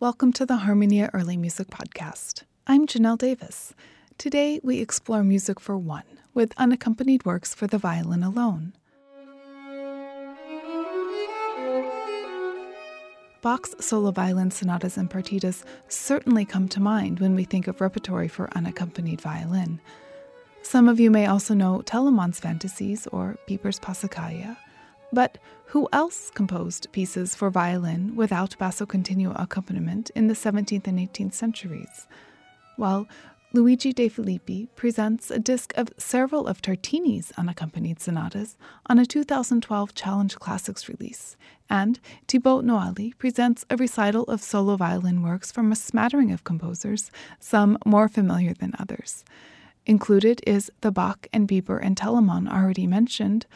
Welcome to the Harmonia Early Music Podcast. I'm Janelle Davis. Today we explore music for one with unaccompanied works for the violin alone. Bach's solo violin sonatas and partitas certainly come to mind when we think of repertory for unaccompanied violin. Some of you may also know Telemann's Fantasies or Biber's Passacaglia. But who else composed pieces for violin without basso continuo accompaniment in the 17th and 18th centuries? Well, Luigi De Filippi presents a disc of several of Tartini's unaccompanied sonatas on a 2012 Challenge Classics release, and Thibaut Noally presents a recital of solo violin works from a smattering of composers, some more familiar than others. Included is the Bach and Biber and Telemann already mentioned,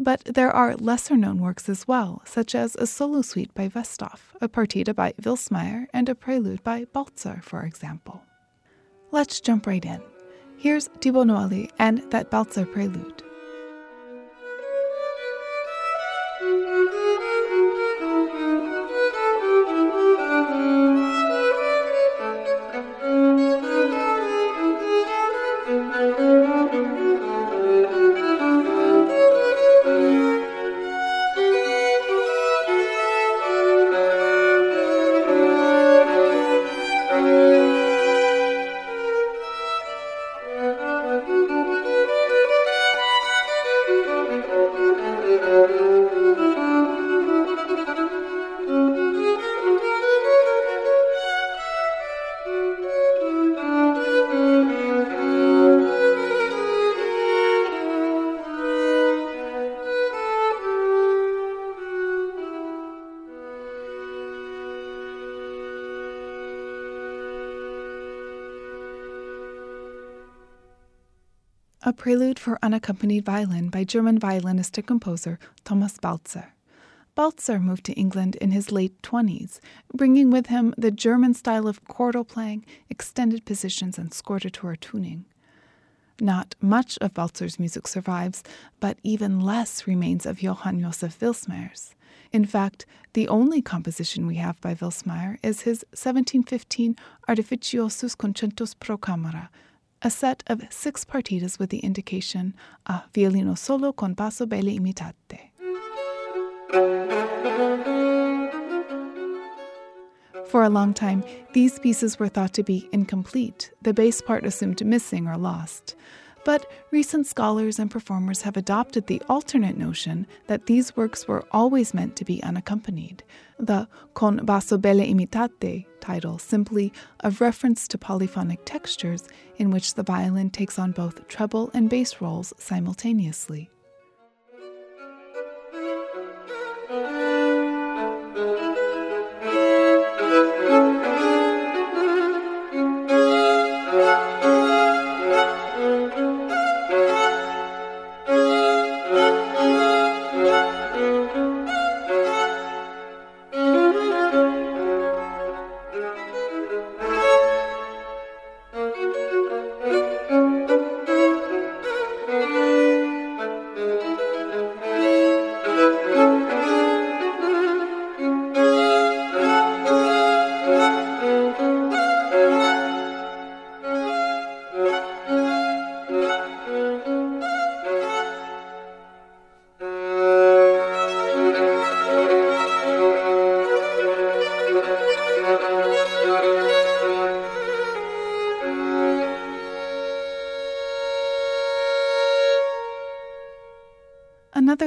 but there are lesser known works as well, such as a solo suite by Westhoff, a partita by Vilsmayr, and a prelude by Baltzar, for example. Let's jump right in. Here's Thibaut Noally and that Baltzar prelude. A prelude for unaccompanied violin by German violinist and composer Thomas Baltzar. Baltzar moved to England in his late 20s, bringing with him the German style of chordal playing, extended positions, and scordatura tuning. Not much of Baltzar's music survives, but even less remains of Johann Josef Vilsmayr's. In fact, the only composition we have by Vilsmayr is his 1715 Artificiosus Concentus pro Camera, a set of six partitas with the indication a violino solo con basso belle imitate. For a long time, these pieces were thought to be incomplete, the bass part assumed missing or lost. But recent scholars and performers have adopted the alternate notion that these works were always meant to be unaccompanied. The Con basso belle imitate title simply a reference to polyphonic textures in which the violin takes on both treble and bass roles simultaneously.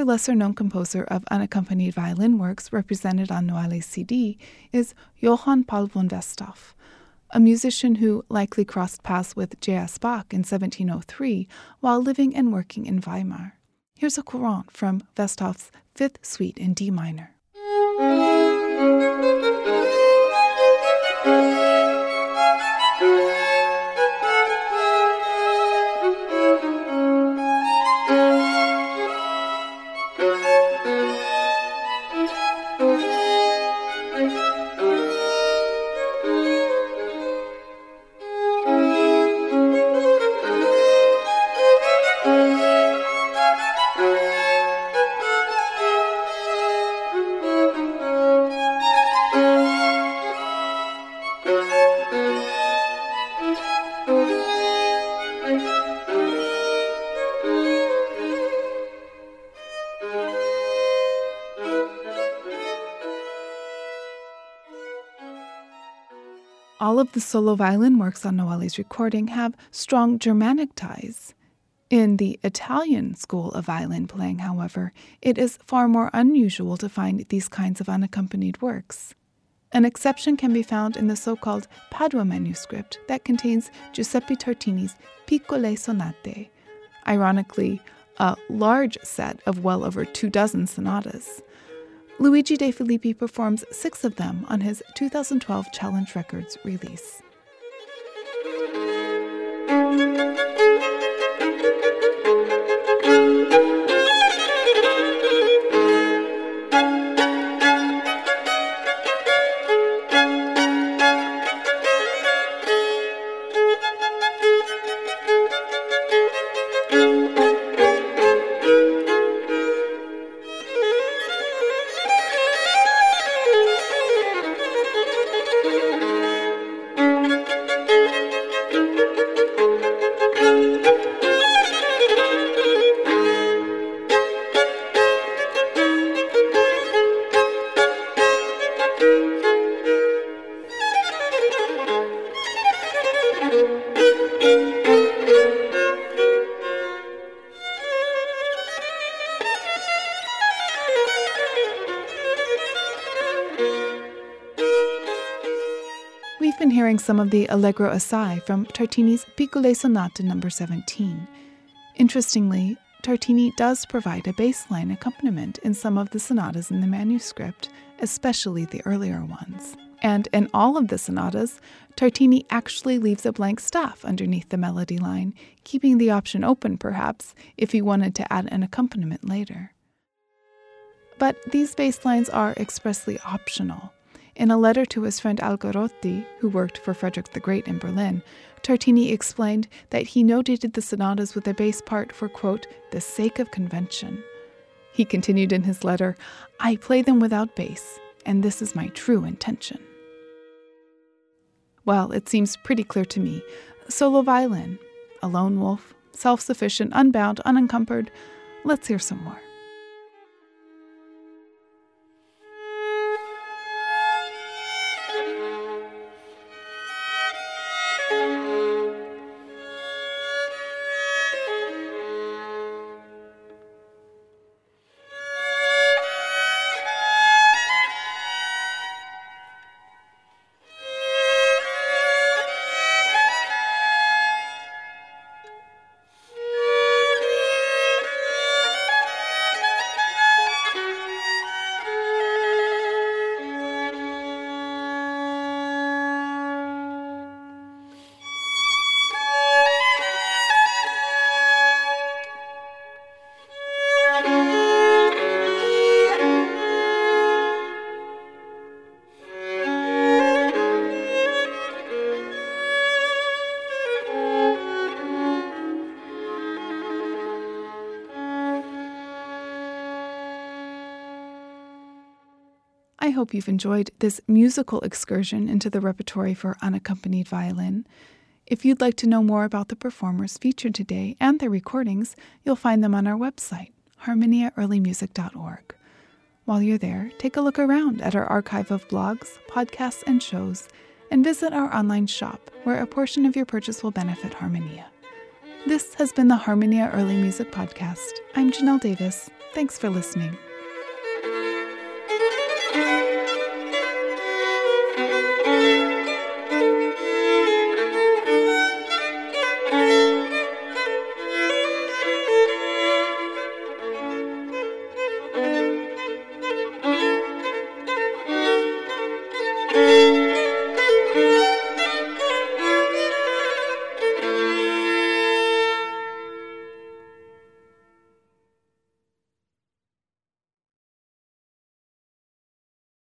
Another lesser known composer of unaccompanied violin works represented on Noally's CD is Johann Paul von Westhoff, a musician who likely crossed paths with J.S. Bach in 1703 while living and working in Weimar. Here's a courant from Westhoff's Fifth Suite in D minor. All of the solo violin works on Noally's recording have strong Germanic ties. In the Italian school of violin playing, however, it is far more unusual to find these kinds of unaccompanied works. An exception can be found in the so called Padua manuscript that contains Giuseppe Tartini's Piccole Sonate, ironically, a large set of well over two dozen sonatas. Luigi De Filippi performs six of them on his 2012 Challenge Records release. Been hearing some of the Allegro Assai from Tartini's Piccole Sonata number 17. Interestingly, Tartini does provide a bass line accompaniment in some of the sonatas in the manuscript, especially the earlier ones. And in all of the sonatas, Tartini actually leaves a blank staff underneath the melody line, keeping the option open, perhaps, if he wanted to add an accompaniment later. But these bass lines are expressly optional. In a letter to his friend Algarotti, who worked for Frederick the Great in Berlin, Tartini explained that he notated the sonatas with a bass part for, quote, the sake of convention. He continued in his letter, I play them without bass, and this is my true intention. Well, it seems pretty clear to me. Solo violin, a lone wolf, self sufficient, unbound, unencumbered. Let's hear some more. Hope you've enjoyed this musical excursion into the repertory for unaccompanied violin. If you'd like to know more about the performers featured today and their recordings, you'll find them on our website, harmoniaearlymusic.org. While you're there, take a look around at our archive of blogs, podcasts, and shows, and visit our online shop, where a portion of your purchase will benefit Harmonia. This has been the Harmonia Early Music Podcast. I'm Janelle Davis. Thanks for listening.